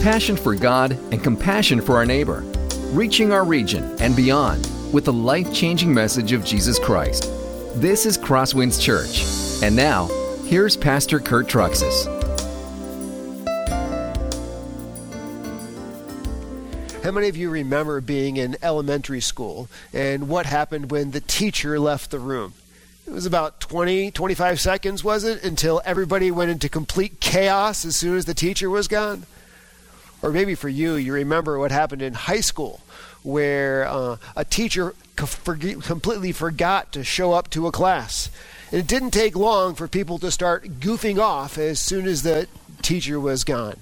passion for God and compassion for our neighbor, reaching our region and beyond with the life changing message of Jesus Christ. This is Crosswinds Church. And now, here's Pastor Kurt Truxas. How many of you remember being in elementary school and what happened when the teacher left the room? It was about 20, 25 seconds, was it, until everybody went into complete chaos as soon as the teacher was gone? Or maybe for you, you remember what happened in high school where uh, a teacher completely forgot to show up to a class. And it didn't take long for people to start goofing off as soon as the teacher was gone.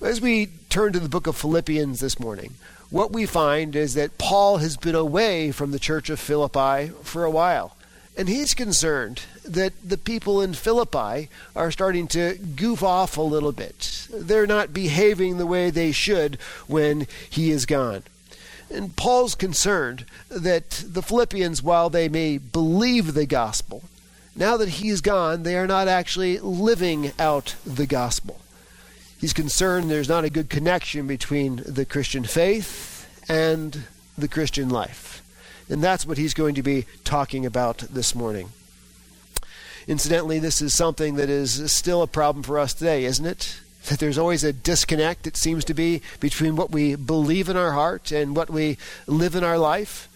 As we turn to the book of Philippians this morning, what we find is that Paul has been away from the church of Philippi for a while. And he's concerned that the people in Philippi are starting to goof off a little bit. They're not behaving the way they should when he is gone. And Paul's concerned that the Philippians, while they may believe the gospel, now that he's gone, they are not actually living out the gospel. He's concerned there's not a good connection between the Christian faith and the Christian life. And that's what he's going to be talking about this morning. Incidentally, this is something that is still a problem for us today, isn't it? That there's always a disconnect, it seems to be, between what we believe in our heart and what we live in our life.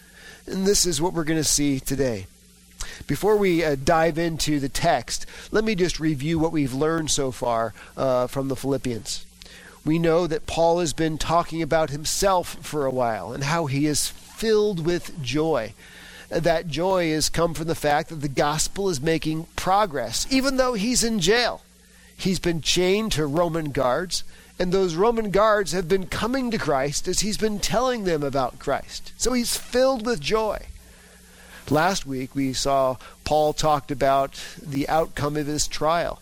And this is what we're going to see today. Before we uh, dive into the text, let me just review what we've learned so far uh, from the Philippians. We know that Paul has been talking about himself for a while and how he is filled with joy. That joy has come from the fact that the gospel is making progress, even though he's in jail. He's been chained to Roman guards, and those Roman guards have been coming to Christ as he's been telling them about Christ. So he's filled with joy. Last week we saw Paul talked about the outcome of his trial.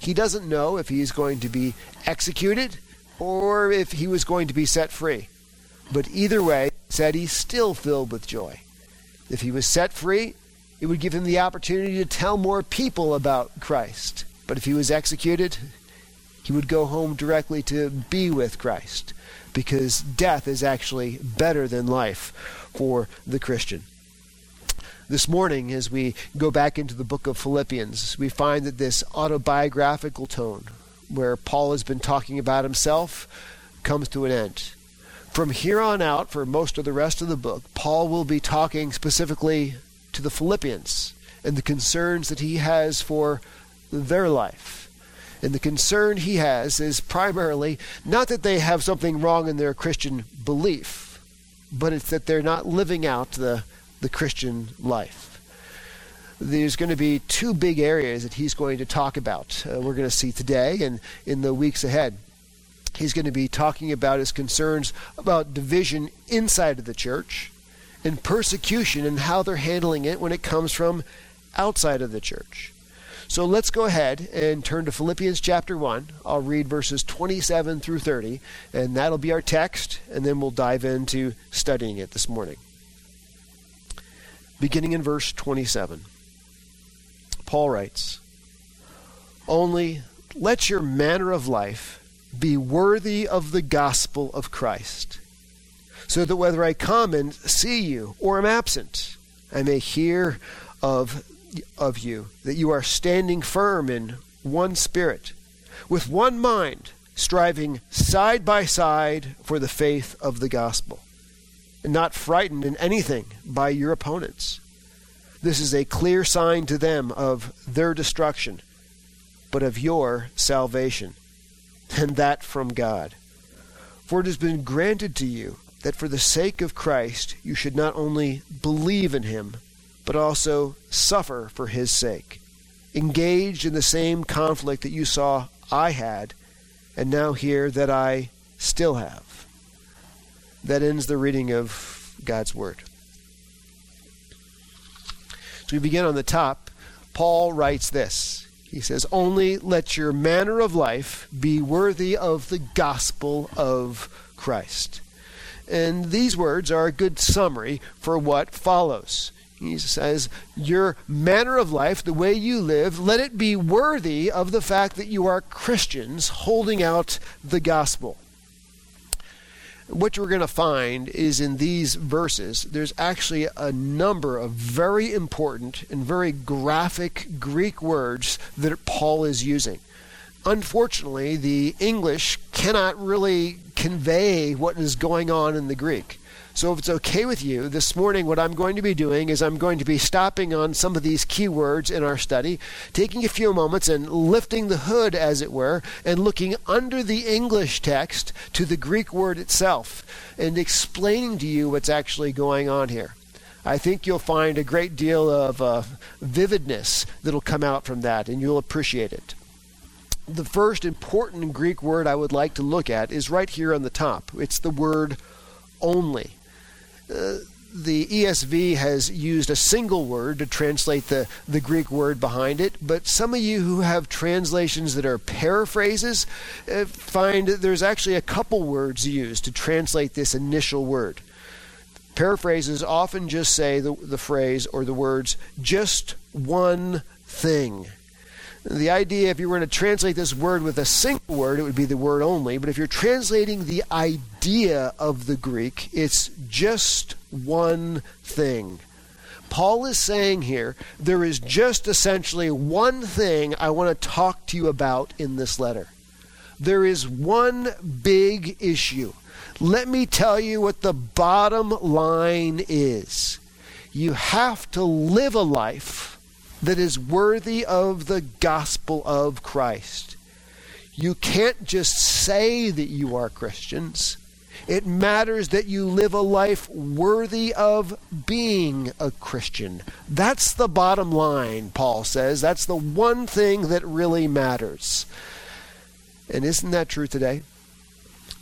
He doesn't know if he's going to be executed or if he was going to be set free. But either way, said he's still filled with joy. If he was set free, it would give him the opportunity to tell more people about Christ. But if he was executed, he would go home directly to be with Christ because death is actually better than life for the Christian. This morning, as we go back into the book of Philippians, we find that this autobiographical tone, where Paul has been talking about himself, comes to an end. From here on out, for most of the rest of the book, Paul will be talking specifically to the Philippians and the concerns that he has for their life. And the concern he has is primarily not that they have something wrong in their Christian belief, but it's that they're not living out the, the Christian life. There's going to be two big areas that he's going to talk about. Uh, we're going to see today and in the weeks ahead. He's going to be talking about his concerns about division inside of the church and persecution and how they're handling it when it comes from outside of the church. So let's go ahead and turn to Philippians chapter 1. I'll read verses 27 through 30, and that'll be our text, and then we'll dive into studying it this morning. Beginning in verse 27, Paul writes, Only let your manner of life be worthy of the gospel of Christ, so that whether I come and see you or am absent, I may hear of, of you, that you are standing firm in one spirit, with one mind, striving side by side for the faith of the gospel, and not frightened in anything by your opponents. This is a clear sign to them of their destruction, but of your salvation and that from God. For it has been granted to you that for the sake of Christ you should not only believe in him, but also suffer for his sake, engaged in the same conflict that you saw I had, and now hear that I still have. That ends the reading of God's Word. So we begin on the top. Paul writes this he says, Only let your manner of life be worthy of the gospel of Christ. And these words are a good summary for what follows. He says, Your manner of life, the way you live, let it be worthy of the fact that you are Christians holding out the gospel. What you're going to find is in these verses, there's actually a number of very important and very graphic Greek words that Paul is using unfortunately, the English cannot really convey what is going on in the Greek. So, if it's okay with you, this morning what I'm going to be doing is I'm going to be stopping on some of these key words in our study, taking a few moments and lifting the hood, as it were, and looking under the English text to the Greek word itself and explaining to you what's actually going on here. I think you'll find a great deal of uh, vividness that'll come out from that, and you'll appreciate it the first important Greek word I would like to look at is right here on the top. It's the word only. Uh, the ESV has used a single word to translate the, the Greek word behind it, but some of you who have translations that are paraphrases uh, find that there's actually a couple words used to translate this initial word. Paraphrases often just say the, the phrase or the words, just one thing. The idea, if you were to translate this word with a single word, it would be the word only. But if you're translating the idea of the Greek, it's just one thing. Paul is saying here there is just essentially one thing I want to talk to you about in this letter. There is one big issue. Let me tell you what the bottom line is. You have to live a life that is worthy of the gospel of Christ. You can't just say that you are Christians. It matters that you live a life worthy of being a Christian. That's the bottom line, Paul says. That's the one thing that really matters. And isn't that true today?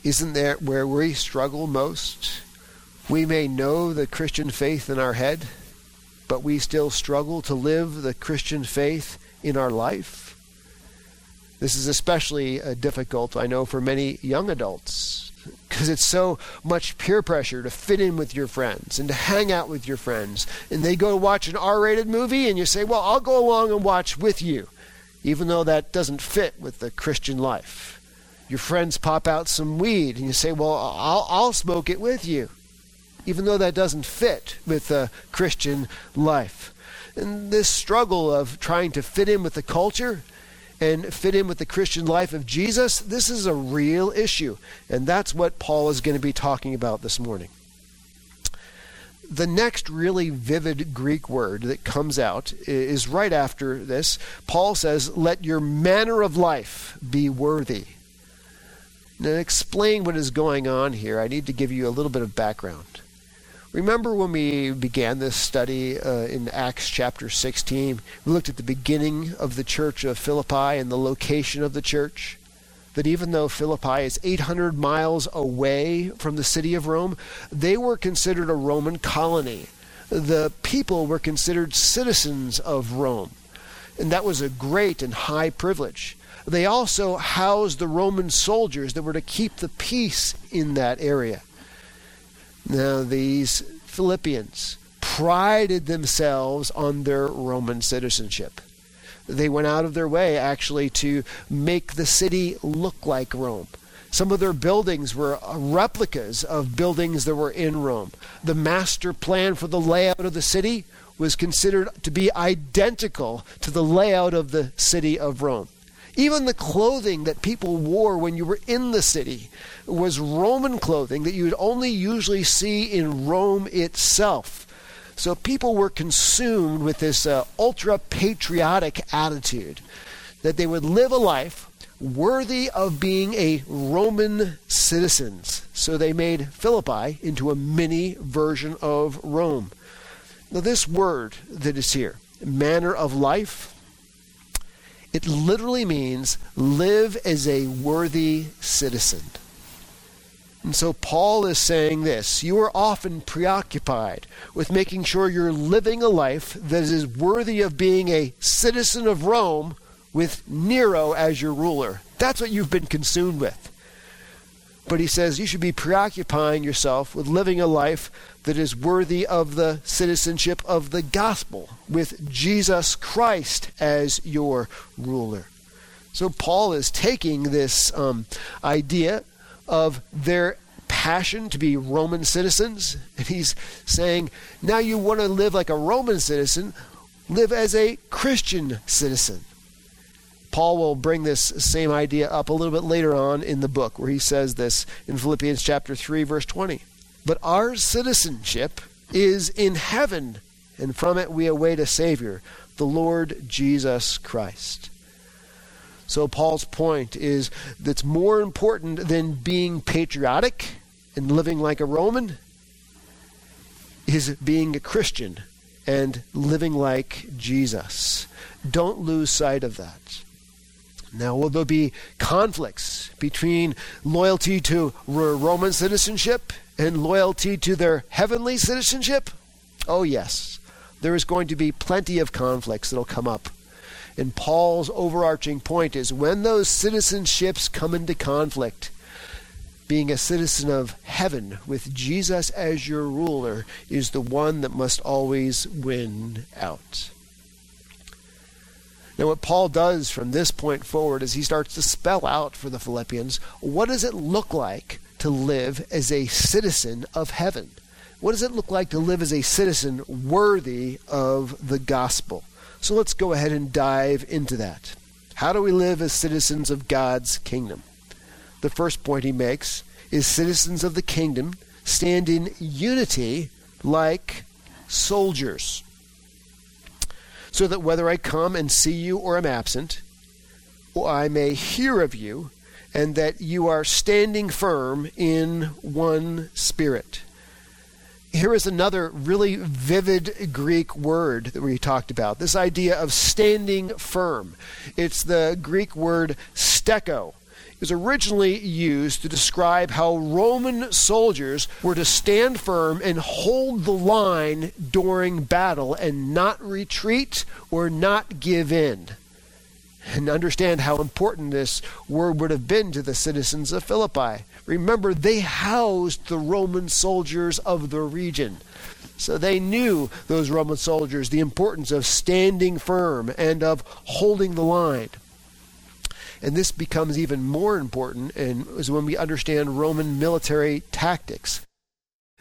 Isn't that where we struggle most? We may know the Christian faith in our head, but we still struggle to live the Christian faith in our life. This is especially uh, difficult, I know, for many young adults because it's so much peer pressure to fit in with your friends and to hang out with your friends. And they go watch an R rated movie, and you say, Well, I'll go along and watch with you, even though that doesn't fit with the Christian life. Your friends pop out some weed, and you say, Well, I'll, I'll smoke it with you even though that doesn't fit with the Christian life. And this struggle of trying to fit in with the culture and fit in with the Christian life of Jesus, this is a real issue. And that's what Paul is going to be talking about this morning. The next really vivid Greek word that comes out is right after this. Paul says, Let your manner of life be worthy. Now, to explain what is going on here, I need to give you a little bit of background. Remember when we began this study uh, in Acts chapter 16? We looked at the beginning of the church of Philippi and the location of the church. That even though Philippi is 800 miles away from the city of Rome, they were considered a Roman colony. The people were considered citizens of Rome. And that was a great and high privilege. They also housed the Roman soldiers that were to keep the peace in that area. Now, these Philippians prided themselves on their Roman citizenship. They went out of their way actually to make the city look like Rome. Some of their buildings were replicas of buildings that were in Rome. The master plan for the layout of the city was considered to be identical to the layout of the city of Rome. Even the clothing that people wore when you were in the city was Roman clothing that you would only usually see in Rome itself. So people were consumed with this uh, ultra patriotic attitude that they would live a life worthy of being a Roman citizens. So they made Philippi into a mini version of Rome. Now, this word that is here, manner of life, it literally means live as a worthy citizen. And so Paul is saying this You are often preoccupied with making sure you're living a life that is worthy of being a citizen of Rome with Nero as your ruler. That's what you've been consumed with. But he says you should be preoccupying yourself with living a life that is worthy of the citizenship of the gospel, with Jesus Christ as your ruler. So Paul is taking this um, idea of their passion to be Roman citizens, and he's saying, now you want to live like a Roman citizen, live as a Christian citizen. Paul will bring this same idea up a little bit later on in the book, where he says this in Philippians chapter 3, verse 20. But our citizenship is in heaven, and from it we await a Savior, the Lord Jesus Christ. So, Paul's point is that's more important than being patriotic and living like a Roman is being a Christian and living like Jesus. Don't lose sight of that. Now, will there be conflicts between loyalty to Roman citizenship and loyalty to their heavenly citizenship? Oh, yes. There is going to be plenty of conflicts that'll come up. And Paul's overarching point is when those citizenships come into conflict, being a citizen of heaven with Jesus as your ruler is the one that must always win out. Now, what Paul does from this point forward is he starts to spell out for the Philippians what does it look like to live as a citizen of heaven? What does it look like to live as a citizen worthy of the gospel? So let's go ahead and dive into that. How do we live as citizens of God's kingdom? The first point he makes is citizens of the kingdom stand in unity like soldiers so that whether I come and see you or am absent, I may hear of you, and that you are standing firm in one spirit. Here is another really vivid Greek word that we talked about this idea of standing firm. It's the Greek word steko was originally used to describe how Roman soldiers were to stand firm and hold the line during battle and not retreat or not give in. And understand how important this word would have been to the citizens of Philippi. Remember, they housed the Roman soldiers of the region. So they knew, those Roman soldiers, the importance of standing firm and of holding the line. And this becomes even more important and is when we understand Roman military tactics.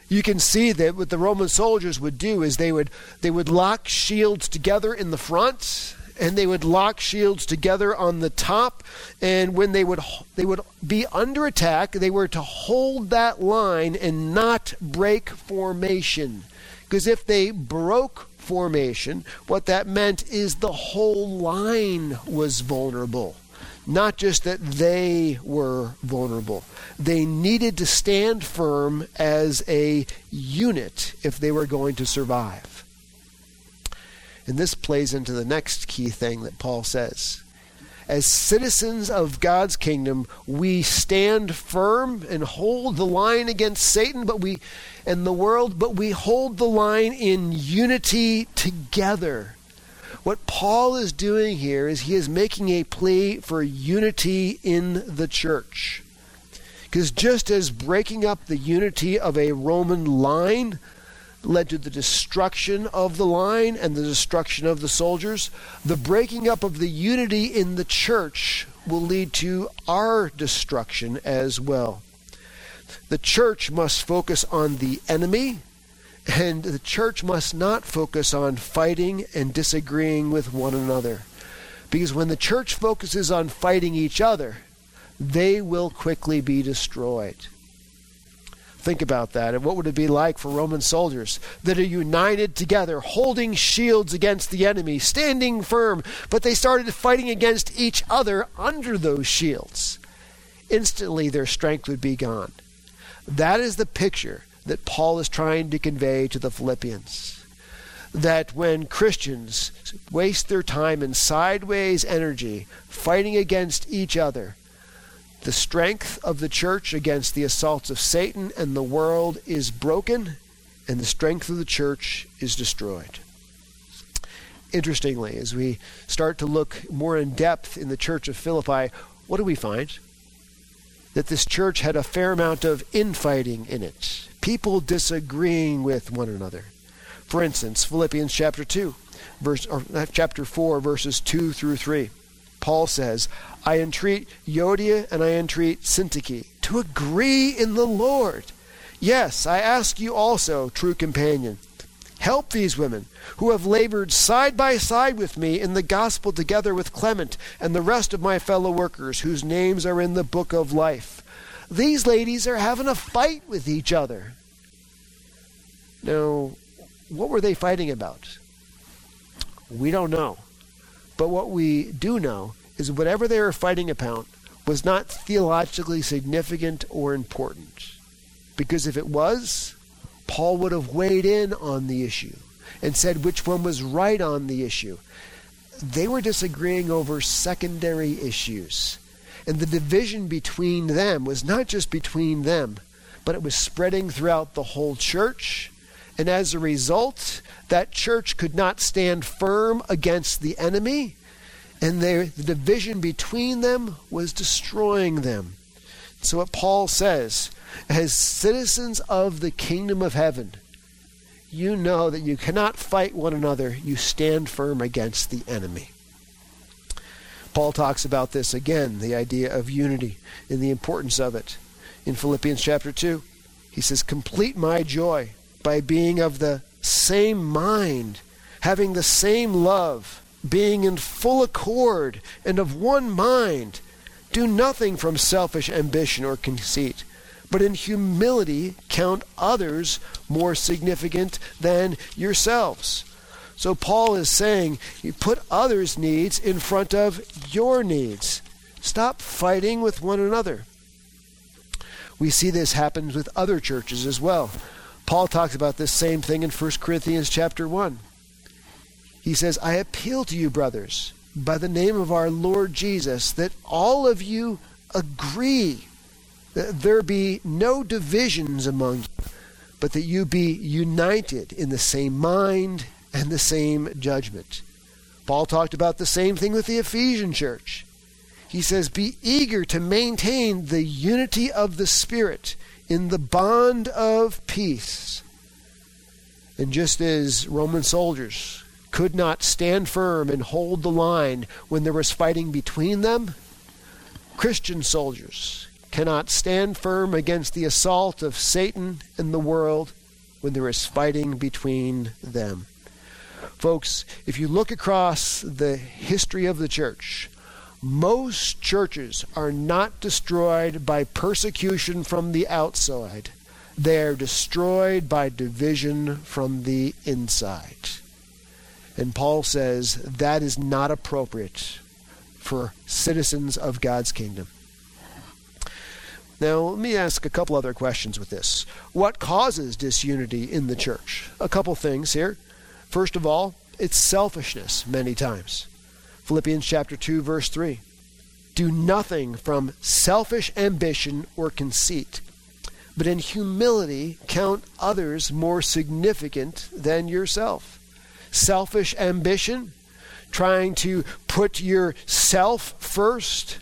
You can see that what the Roman soldiers would do is they would they would lock shields together in the front and they would lock shields together on the top. And when they would they would be under attack they were to hold that line and not break formation. Because if they broke formation what that meant is the whole line was vulnerable not just that they were vulnerable. They needed to stand firm as a unit if they were going to survive. And this plays into the next key thing that Paul says. As citizens of God's kingdom, we stand firm and hold the line against Satan, but we and the world, but we hold the line in unity together. What Paul is doing here is he is making a plea for unity in the church. Because just as breaking up the unity of a Roman line led to the destruction of the line and the destruction of the soldiers, the breaking up of the unity in the church will lead to our destruction as well. The church must focus on the enemy and the church must not focus on fighting and disagreeing with one another. Because when the church focuses on fighting each other, they will quickly be destroyed. Think about that. And what would it be like for Roman soldiers that are united together, holding shields against the enemy, standing firm, but they started fighting against each other under those shields? Instantly, their strength would be gone. That is the picture that Paul is trying to convey to the Philippians. That when Christians waste their time in sideways energy fighting against each other, the strength of the church against the assaults of Satan and the world is broken, and the strength of the church is destroyed. Interestingly, as we start to look more in depth in the church of Philippi, what do we find? that this church had a fair amount of infighting in it, people disagreeing with one another. For instance, Philippians chapter 2, verse or uh, chapter 4 verses 2 through 3. Paul says, I entreat Euodia and I entreat Syntyche to agree in the Lord. Yes, I ask you also, true companion, help these women who have labored side by side with me in the gospel together with Clement and the rest of my fellow workers whose names are in the book of life. These ladies are having a fight with each other. Now, what were they fighting about? We don't know. But what we do know is whatever they were fighting about was not theologically significant or important. Because if it was, Paul would have weighed in on the issue and said which one was right on the issue. They were disagreeing over secondary issues. And the division between them was not just between them, but it was spreading throughout the whole church. And as a result, that church could not stand firm against the enemy, and the division between them was destroying them. So, what Paul says, as citizens of the kingdom of heaven, you know that you cannot fight one another, you stand firm against the enemy. Paul talks about this again, the idea of unity and the importance of it. In Philippians chapter 2, he says, Complete my joy by being of the same mind, having the same love, being in full accord and of one mind. Do nothing from selfish ambition or conceit but in humility count others more significant than yourselves. So Paul is saying, you put others' needs in front of your needs. Stop fighting with one another. We see this happens with other churches as well. Paul talks about this same thing in 1 Corinthians chapter 1. He says, I appeal to you, brothers, by the name of our Lord Jesus, that all of you agree that there be no divisions among you, but that you be united in the same mind and the same judgment. Paul talked about the same thing with the Ephesian church. He says, Be eager to maintain the unity of the Spirit in the bond of peace. And just as Roman soldiers could not stand firm and hold the line when there was fighting between them, Christian soldiers cannot stand firm against the assault of Satan and the world when there is fighting between them. Folks, if you look across the history of the church, most churches are not destroyed by persecution from the outside. They are destroyed by division from the inside. And Paul says that is not appropriate for citizens of God's kingdom. Now, let me ask a couple other questions with this. What causes disunity in the church? A couple things here. First of all, it's selfishness many times. Philippians chapter 2 verse 3. Do nothing from selfish ambition or conceit, but in humility count others more significant than yourself. Selfish ambition, trying to put yourself first,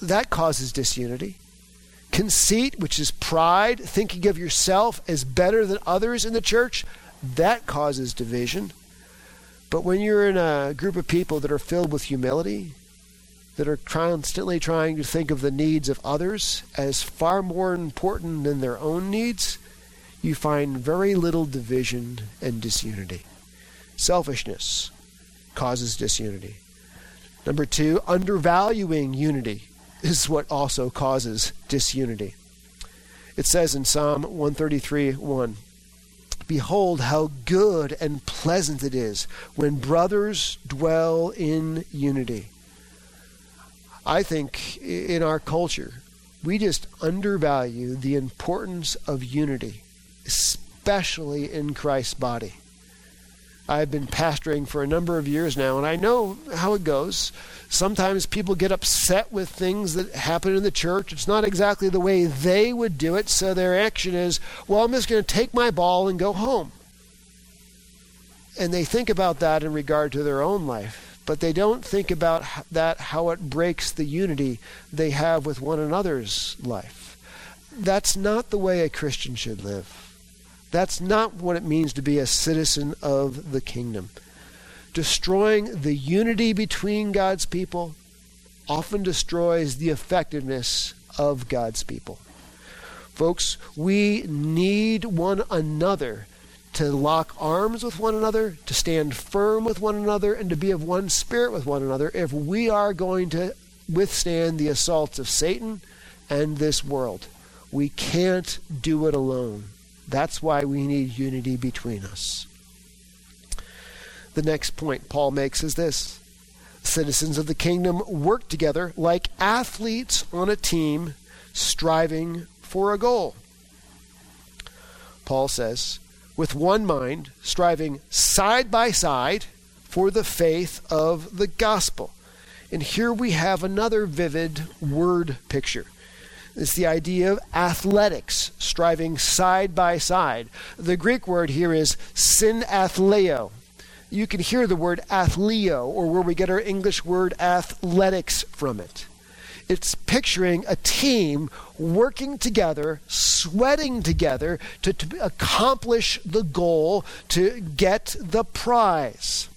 that causes disunity. Conceit, which is pride, thinking of yourself as better than others in the church, that causes division. But when you're in a group of people that are filled with humility, that are constantly trying to think of the needs of others as far more important than their own needs, you find very little division and disunity. Selfishness causes disunity. Number two, undervaluing unity is what also causes disunity. It says in Psalm 133 1 Behold, how good and pleasant it is when brothers dwell in unity. I think in our culture, we just undervalue the importance of unity, especially in Christ's body. I've been pastoring for a number of years now, and I know how it goes. Sometimes people get upset with things that happen in the church. It's not exactly the way they would do it, so their action is, well, I'm just going to take my ball and go home. And they think about that in regard to their own life. but they don't think about that how it breaks the unity they have with one another's life. That's not the way a Christian should live. That's not what it means to be a citizen of the kingdom. Destroying the unity between God's people often destroys the effectiveness of God's people. Folks, we need one another to lock arms with one another, to stand firm with one another, and to be of one spirit with one another if we are going to withstand the assaults of Satan and this world. We can't do it alone. That's why we need unity between us. The next point Paul makes is this Citizens of the kingdom work together like athletes on a team striving for a goal. Paul says, with one mind, striving side by side for the faith of the gospel. And here we have another vivid word picture. It's the idea of athletics, striving side by side. The Greek word here is synathleo. You can hear the word athleo, or where we get our English word athletics from it. It's picturing a team working together, sweating together to, to accomplish the goal, to get the prize.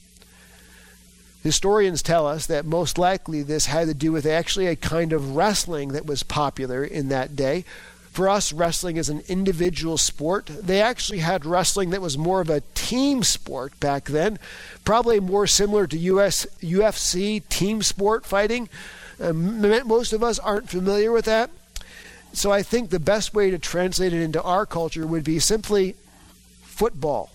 Historians tell us that most likely this had to do with actually a kind of wrestling that was popular in that day. For us, wrestling is an individual sport. They actually had wrestling that was more of a team sport back then, probably more similar to US, UFC team sport fighting. Uh, most of us aren't familiar with that. So I think the best way to translate it into our culture would be simply football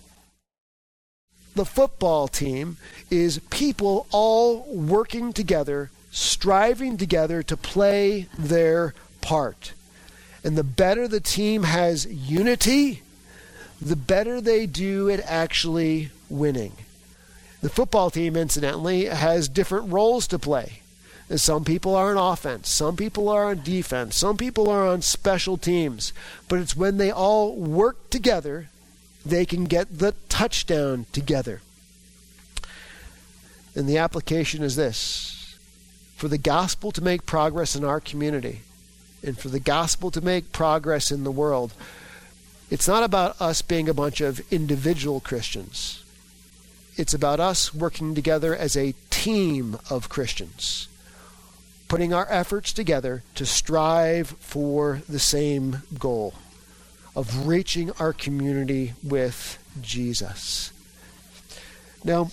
the football team is people all working together, striving together to play their part. And the better the team has unity, the better they do at actually winning. The football team, incidentally, has different roles to play. Some people are on offense, some people are on defense, some people are on special teams. But it's when they all work together they can get the touchdown together. And the application is this for the gospel to make progress in our community and for the gospel to make progress in the world, it's not about us being a bunch of individual Christians. It's about us working together as a team of Christians, putting our efforts together to strive for the same goal of reaching our community with Jesus. Now,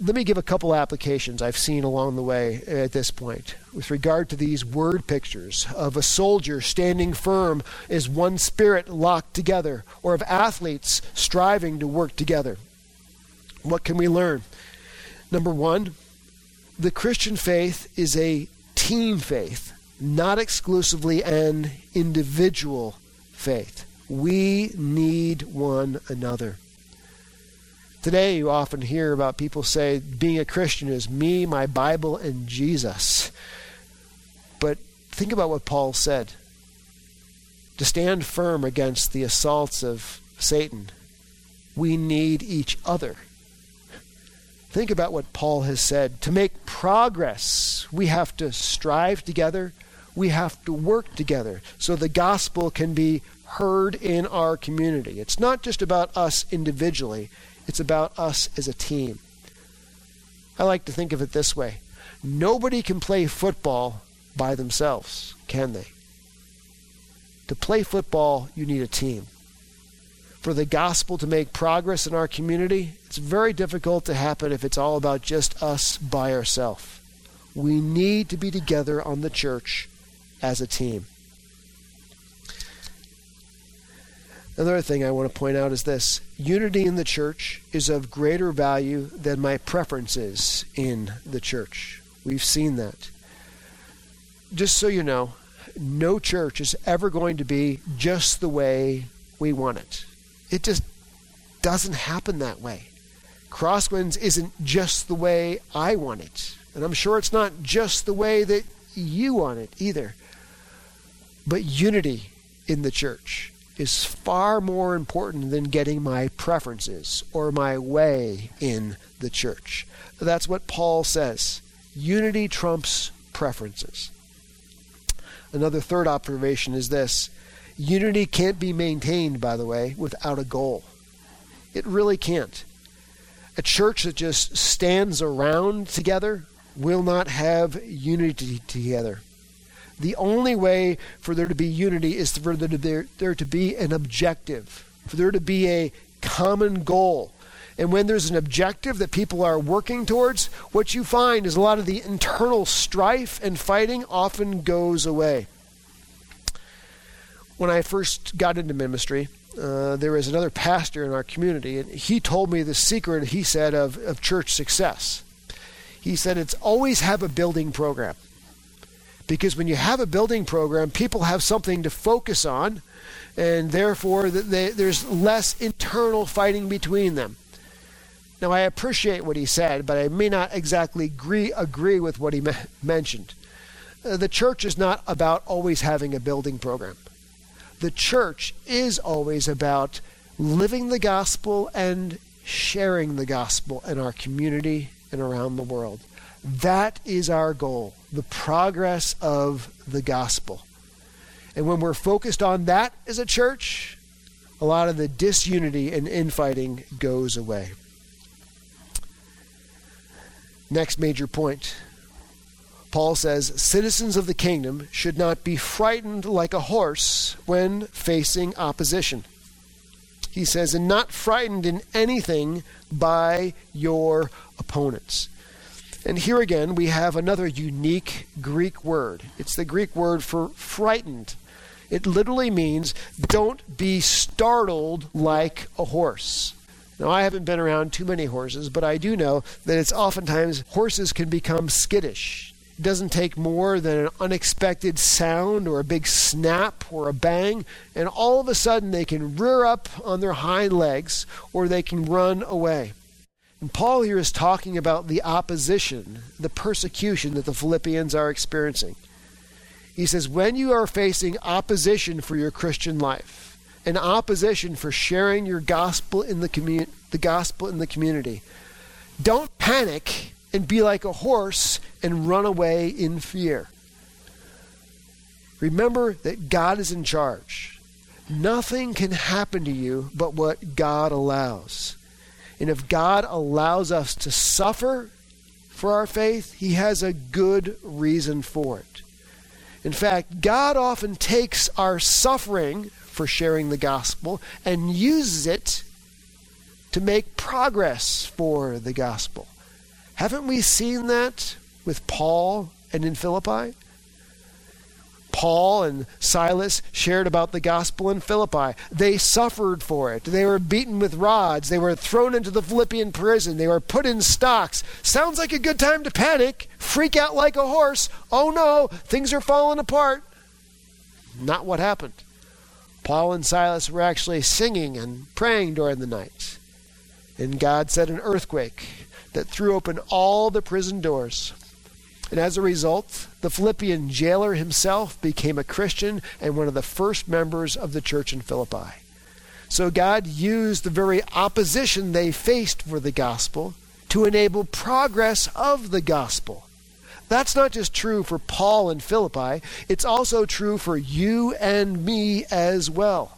let me give a couple applications I've seen along the way at this point with regard to these word pictures of a soldier standing firm as one spirit locked together, or of athletes striving to work together. What can we learn? Number one, the Christian faith is a team faith, not exclusively an individual faith. We need one another. Today, you often hear about people say being a Christian is me, my Bible, and Jesus. But think about what Paul said. To stand firm against the assaults of Satan, we need each other. Think about what Paul has said. To make progress, we have to strive together we have to work together so the gospel can be heard in our community. It's not just about us individually, it's about us as a team. I like to think of it this way nobody can play football by themselves, can they? To play football, you need a team. For the gospel to make progress in our community, it's very difficult to happen if it's all about just us by ourselves. We need to be together on the church as a team. Another thing I want to point out is this unity in the church is of greater value than my preferences in the church. We've seen that. Just so you know, no church is ever going to be just the way we want it. It just doesn't happen that way. Crosswinds isn't just the way I want it. And I'm sure it's not just the way that you want it either but unity in the church is far more important than getting my preferences or my way in the church. That's what Paul says. Unity trumps preferences. Another third observation is this unity can't be maintained, by the way, without a goal. It really can't. A church that just stands around together will not have unity together. The only way for there to be unity is for there to be, there to be an objective, for there to be a common goal. And when there's an objective that people are working towards, what you find is a lot of the internal strife and fighting often goes away. When I first got into ministry, uh, there was another pastor in our community, and he told me the secret, he said, of, of church success. He said it's always have a building program because when you have a building program, people have something to focus on, and therefore they, there's less internal fighting between them. Now, I appreciate what he said, but I may not exactly agree, agree with what he me- mentioned. Uh, the church is not about always having a building program. The church is always about living the gospel and sharing the gospel in our community and around the world. That is our goal, the progress of the gospel. And when we're focused on that as a church, a lot of the disunity and infighting goes away. Next major point. Paul says citizens of the kingdom should not be frightened like a horse when facing opposition. He says, and not frightened in anything by your opponents. And here again, we have another unique Greek word. It's the Greek word for frightened. It literally means don't be startled like a horse. Now, I haven't been around too many horses, but I do know that it's oftentimes horses can become skittish. It doesn't take more than an unexpected sound or a big snap or a bang, and all of a sudden they can rear up on their hind legs or they can run away. And Paul here is talking about the opposition, the persecution that the Philippians are experiencing. He says, when you are facing opposition for your Christian life, an opposition for sharing your gospel in the community, the gospel in the community, don't panic and be like a horse and run away in fear. Remember that God is in charge. Nothing can happen to you but what God allows. And if God allows us to suffer for our faith, He has a good reason for it. In fact, God often takes our suffering for sharing the gospel and uses it to make progress for the gospel. Haven't we seen that with Paul and in Philippi? Paul and Silas shared about the gospel in Philippi. They suffered for it. They were beaten with rods. They were thrown into the Philippian prison. They were put in stocks. Sounds like a good time to panic, freak out like a horse. Oh no, things are falling apart. Not what happened. Paul and Silas were actually singing and praying during the night. And God sent an earthquake that threw open all the prison doors. And as a result, the Philippian jailer himself became a Christian and one of the first members of the church in Philippi. So God used the very opposition they faced for the gospel to enable progress of the gospel. That's not just true for Paul and Philippi, it's also true for you and me as well.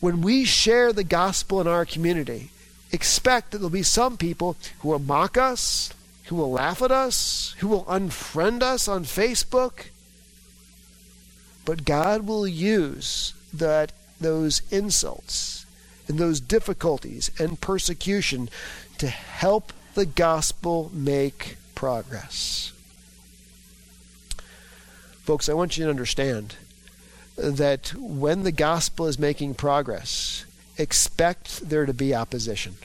When we share the gospel in our community, expect that there'll be some people who will mock us, who will laugh at us, who will unfriend us on Facebook. But God will use that those insults and those difficulties and persecution to help the gospel make progress. Folks, I want you to understand that when the gospel is making progress, expect there to be opposition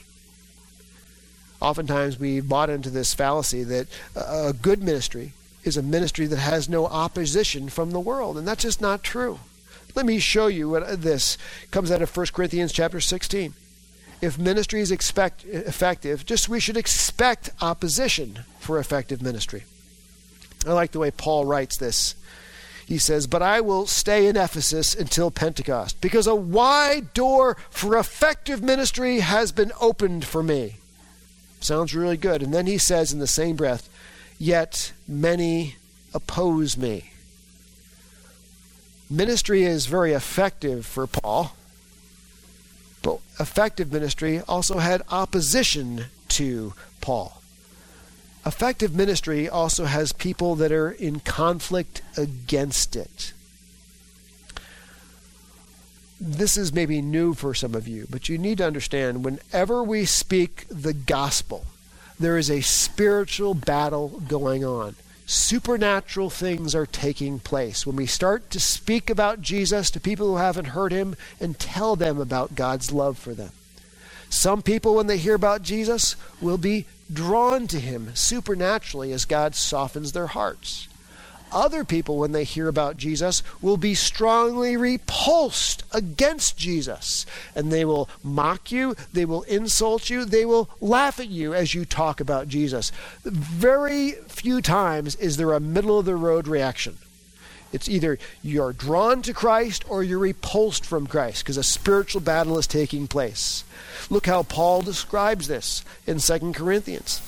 oftentimes we bought into this fallacy that a good ministry is a ministry that has no opposition from the world, and that's just not true. Let me show you what uh, this comes out of 1 Corinthians chapter 16. If ministry is expect, effective, just we should expect opposition for effective ministry. I like the way Paul writes this. He says, But I will stay in Ephesus until Pentecost, because a wide door for effective ministry has been opened for me. Sounds really good. And then he says in the same breath, Yet many oppose me. Ministry is very effective for Paul, but effective ministry also had opposition to Paul. Effective ministry also has people that are in conflict against it. This is maybe new for some of you, but you need to understand whenever we speak the gospel, there is a spiritual battle going on. Supernatural things are taking place. When we start to speak about Jesus to people who haven't heard him and tell them about God's love for them. Some people, when they hear about Jesus, will be drawn to him supernaturally as God softens their hearts. Other people, when they hear about Jesus, will be strongly repulsed against Jesus. And they will mock you, they will insult you, they will laugh at you as you talk about Jesus. Very few times is there a middle of the road reaction. It's either you're drawn to Christ or you're repulsed from Christ because a spiritual battle is taking place. Look how Paul describes this in 2 Corinthians.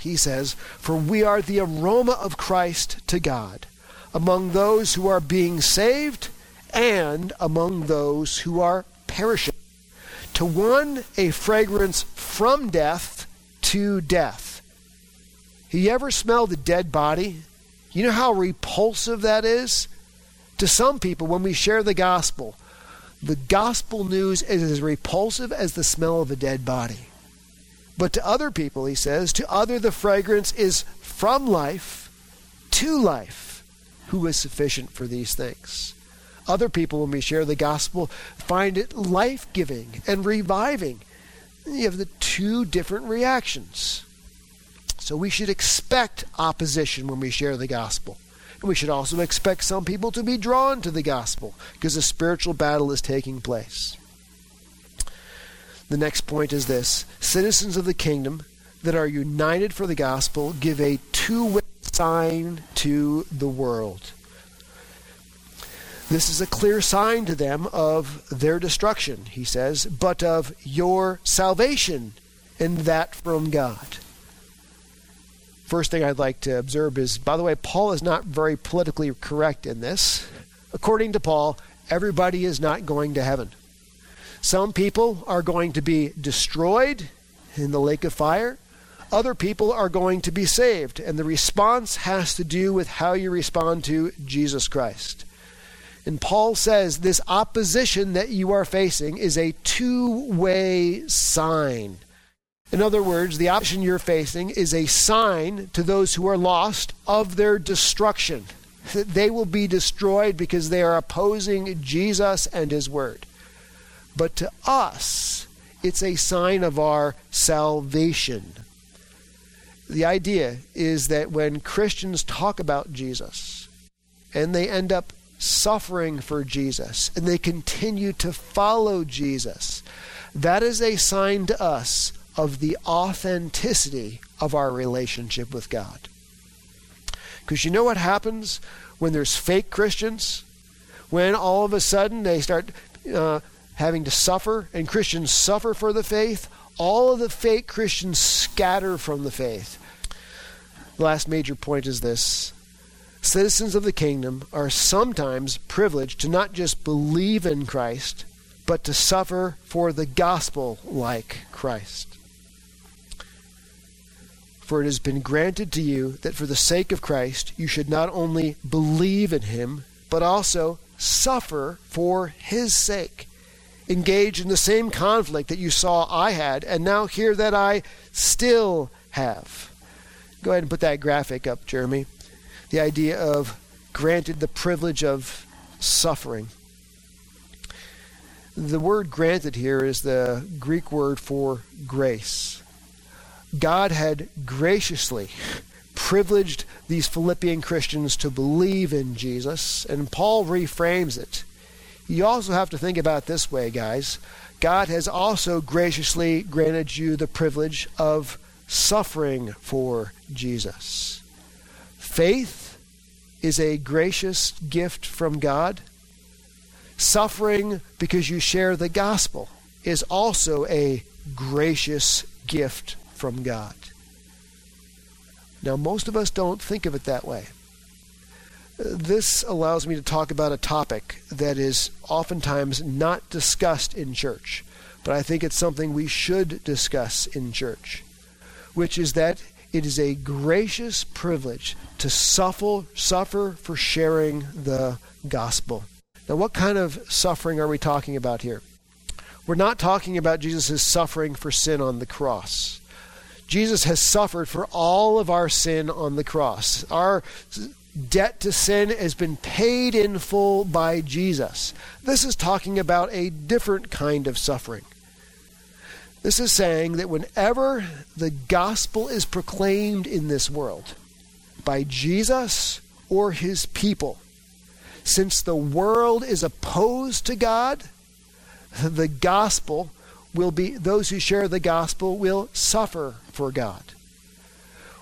He says, For we are the aroma of Christ to God among those who are being saved and among those who are perishing. To one, a fragrance from death to death. You ever smelled a dead body? You know how repulsive that is? To some people, when we share the gospel, the gospel news is as repulsive as the smell of a dead body. But to other people, he says, to other the fragrance is from life to life, who is sufficient for these things. Other people, when we share the gospel, find it life giving and reviving. You have the two different reactions. So we should expect opposition when we share the gospel. And we should also expect some people to be drawn to the gospel because a spiritual battle is taking place. The next point is this citizens of the kingdom that are united for the gospel give a two way sign to the world. This is a clear sign to them of their destruction, he says, but of your salvation, and that from God first thing I'd like to observe is, by the way, Paul is not very politically correct in this. According to Paul, everybody is not going to heaven. Some people are going to be destroyed in the lake of fire. Other people are going to be saved. And the response has to do with how you respond to Jesus Christ. And Paul says this opposition that you are facing is a two way sign. In other words, the option you're facing is a sign to those who are lost of their destruction. They will be destroyed because they are opposing Jesus and His Word. But to us, it's a sign of our salvation. The idea is that when Christians talk about Jesus and they end up suffering for Jesus and they continue to follow Jesus, that is a sign to us of the authenticity of our relationship with God. Because you know what happens when there's fake Christians? When all of a sudden they start uh, having to suffer and Christians suffer for the faith, all of the fake Christians scatter from the faith. The last major point is this citizens of the kingdom are sometimes privileged to not just believe in Christ, but to suffer for the gospel like Christ. For it has been granted to you that for the sake of Christ you should not only believe in him, but also suffer for his sake. Engage in the same conflict that you saw I had, and now hear that I still have. Go ahead and put that graphic up, Jeremy. The idea of granted the privilege of suffering. The word granted here is the Greek word for grace. God had graciously privileged these Philippian Christians to believe in Jesus, and Paul reframes it. You also have to think about this way, guys. God has also graciously granted you the privilege of suffering for Jesus. Faith is a gracious gift from God, suffering because you share the gospel is also a gracious gift from God. Now, most of us don't think of it that way. This allows me to talk about a topic that is oftentimes not discussed in church, but I think it's something we should discuss in church, which is that it is a gracious privilege to suffer, suffer for sharing the gospel. Now, what kind of suffering are we talking about here? We're not talking about Jesus' suffering for sin on the cross. Jesus has suffered for all of our sin on the cross. Our debt to sin has been paid in full by Jesus. This is talking about a different kind of suffering. This is saying that whenever the gospel is proclaimed in this world by Jesus or his people, since the world is opposed to God, the gospel will be, those who share the gospel will suffer for God.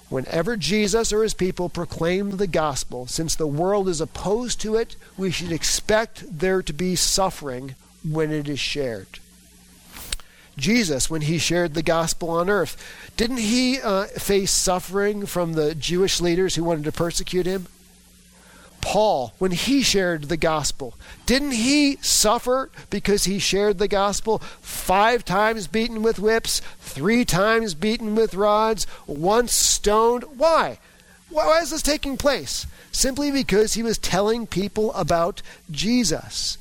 Whenever Jesus or his people proclaim the gospel, since the world is opposed to it, we should expect there to be suffering when it is shared. Jesus, when he shared the gospel on earth, didn't he uh, face suffering from the Jewish leaders who wanted to persecute him? Paul, when he shared the gospel, didn't he suffer because he shared the gospel? Five times beaten with whips, three times beaten with rods, once stoned. Why? Why is this taking place? Simply because he was telling people about Jesus.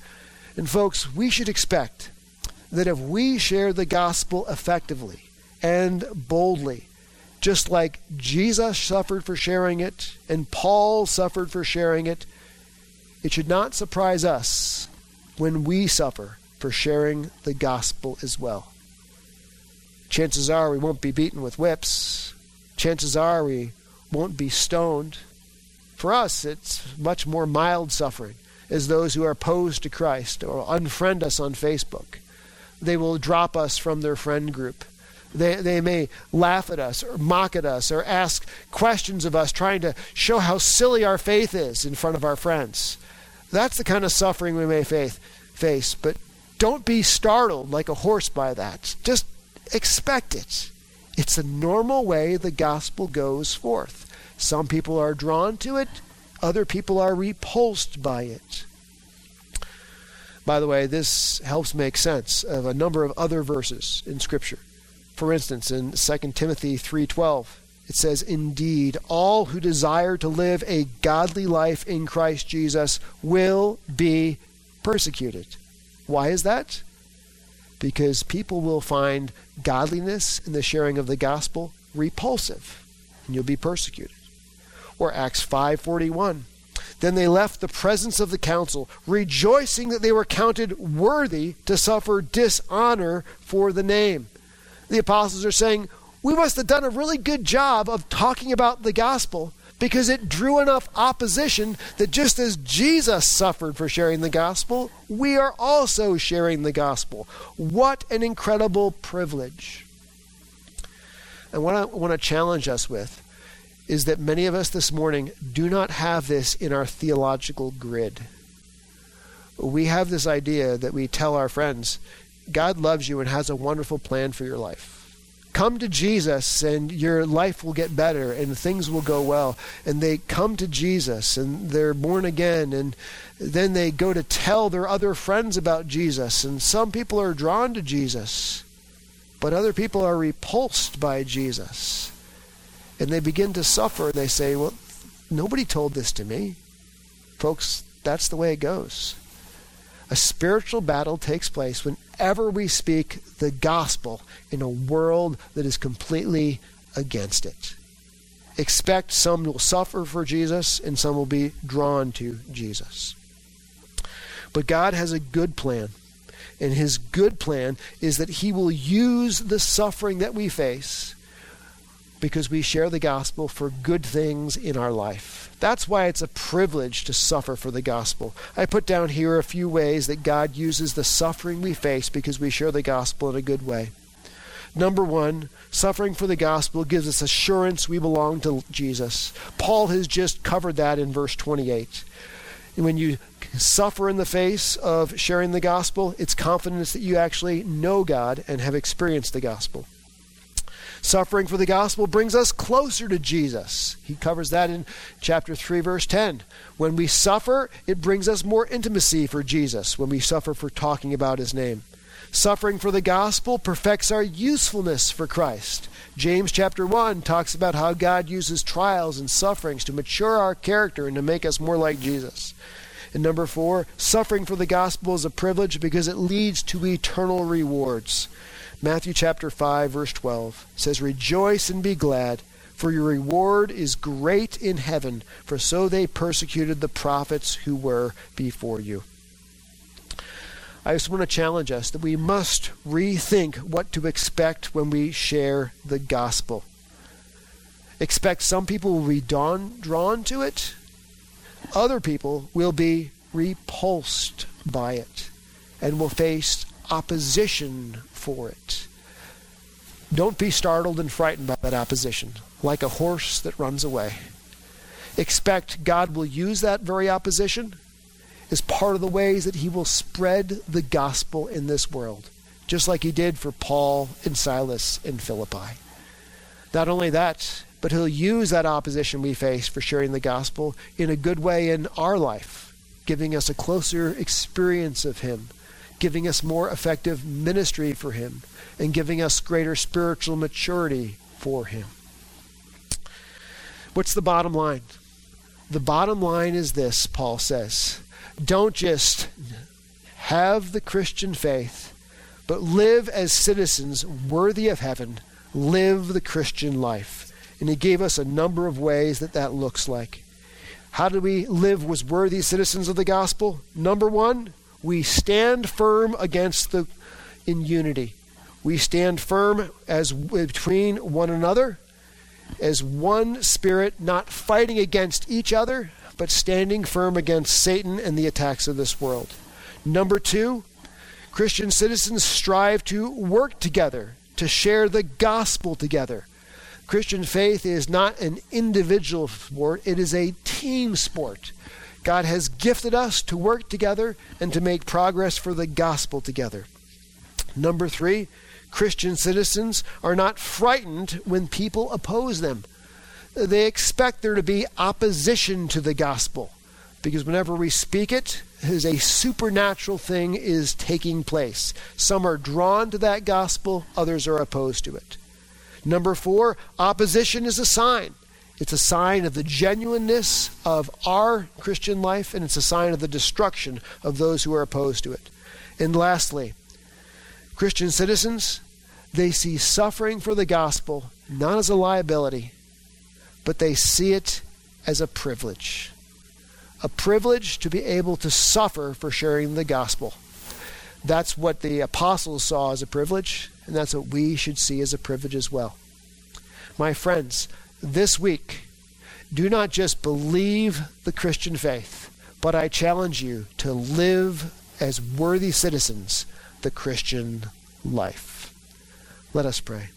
And folks, we should expect that if we share the gospel effectively and boldly, just like Jesus suffered for sharing it and Paul suffered for sharing it, it should not surprise us when we suffer for sharing the gospel as well. Chances are we won't be beaten with whips. Chances are we won't be stoned. For us, it's much more mild suffering as those who are opposed to Christ or unfriend us on Facebook. They will drop us from their friend group they, they may laugh at us or mock at us or ask questions of us, trying to show how silly our faith is in front of our friends. That's the kind of suffering we may faith, face. But don't be startled like a horse by that. Just expect it. It's a normal way the gospel goes forth. Some people are drawn to it, other people are repulsed by it. By the way, this helps make sense of a number of other verses in Scripture. For instance, in 2 Timothy 3:12, it says, "Indeed, all who desire to live a godly life in Christ Jesus will be persecuted." Why is that? Because people will find godliness in the sharing of the gospel repulsive, and you'll be persecuted. Or Acts 5:41, then they left the presence of the council, rejoicing that they were counted worthy to suffer dishonor for the name the apostles are saying, we must have done a really good job of talking about the gospel because it drew enough opposition that just as Jesus suffered for sharing the gospel, we are also sharing the gospel. What an incredible privilege. And what I want to challenge us with is that many of us this morning do not have this in our theological grid. We have this idea that we tell our friends God loves you and has a wonderful plan for your life. Come to Jesus and your life will get better and things will go well. And they come to Jesus and they're born again and then they go to tell their other friends about Jesus. And some people are drawn to Jesus, but other people are repulsed by Jesus. And they begin to suffer and they say, Well, nobody told this to me. Folks, that's the way it goes. A spiritual battle takes place whenever we speak the gospel in a world that is completely against it. Expect some will suffer for Jesus and some will be drawn to Jesus. But God has a good plan. And his good plan is that he will use the suffering that we face because we share the gospel for good things in our life. That's why it's a privilege to suffer for the gospel. I put down here a few ways that God uses the suffering we face because we share the gospel in a good way. Number one, suffering for the gospel gives us assurance we belong to Jesus. Paul has just covered that in verse 28. When you suffer in the face of sharing the gospel, it's confidence that you actually know God and have experienced the gospel. Suffering for the gospel brings us closer to Jesus. He covers that in chapter 3, verse 10. When we suffer, it brings us more intimacy for Jesus when we suffer for talking about his name. Suffering for the gospel perfects our usefulness for Christ. James chapter 1 talks about how God uses trials and sufferings to mature our character and to make us more like Jesus. And number four, suffering for the gospel is a privilege because it leads to eternal rewards. Matthew chapter 5 verse 12 says rejoice and be glad for your reward is great in heaven for so they persecuted the prophets who were before you. I just want to challenge us that we must rethink what to expect when we share the gospel. Expect some people will be drawn, drawn to it, other people will be repulsed by it and will face opposition for it. Don't be startled and frightened by that opposition, like a horse that runs away. Expect God will use that very opposition as part of the ways that He will spread the gospel in this world, just like He did for Paul and Silas in Philippi. Not only that, but He'll use that opposition we face for sharing the gospel in a good way in our life, giving us a closer experience of Him giving us more effective ministry for Him, and giving us greater spiritual maturity for Him. What's the bottom line? The bottom line is this, Paul says. Don't just have the Christian faith, but live as citizens worthy of heaven. Live the Christian life. And he gave us a number of ways that that looks like. How do we live as worthy citizens of the gospel? Number one, we stand firm against the in unity. We stand firm as between one another, as one spirit, not fighting against each other, but standing firm against Satan and the attacks of this world. Number two, Christian citizens strive to work together, to share the gospel together. Christian faith is not an individual sport, it is a team sport. God has gifted us to work together and to make progress for the gospel together. Number three, Christian citizens are not frightened when people oppose them. They expect there to be opposition to the gospel because whenever we speak it, as a supernatural thing is taking place. Some are drawn to that gospel, others are opposed to it. Number four, opposition is a sign. It's a sign of the genuineness of our Christian life, and it's a sign of the destruction of those who are opposed to it. And lastly, Christian citizens, they see suffering for the gospel not as a liability, but they see it as a privilege. A privilege to be able to suffer for sharing the gospel. That's what the apostles saw as a privilege, and that's what we should see as a privilege as well. My friends, this week, do not just believe the Christian faith, but I challenge you to live as worthy citizens the Christian life. Let us pray.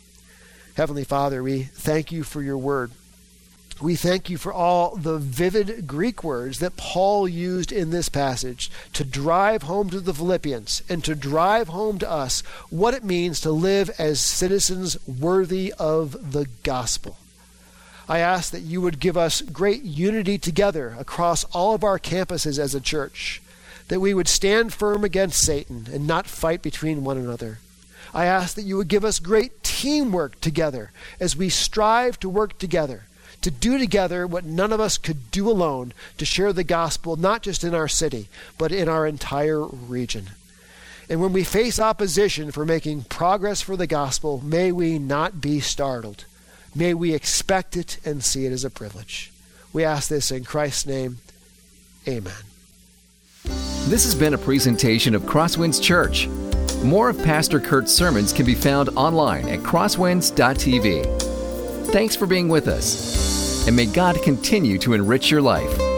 Heavenly Father, we thank you for your word. We thank you for all the vivid Greek words that Paul used in this passage to drive home to the Philippians and to drive home to us what it means to live as citizens worthy of the gospel. I ask that you would give us great unity together across all of our campuses as a church, that we would stand firm against Satan and not fight between one another. I ask that you would give us great teamwork together as we strive to work together, to do together what none of us could do alone, to share the gospel not just in our city, but in our entire region. And when we face opposition for making progress for the gospel, may we not be startled. May we expect it and see it as a privilege. We ask this in Christ's name. Amen. This has been a presentation of Crosswinds Church. More of Pastor Kurt's sermons can be found online at crosswinds.tv. Thanks for being with us, and may God continue to enrich your life.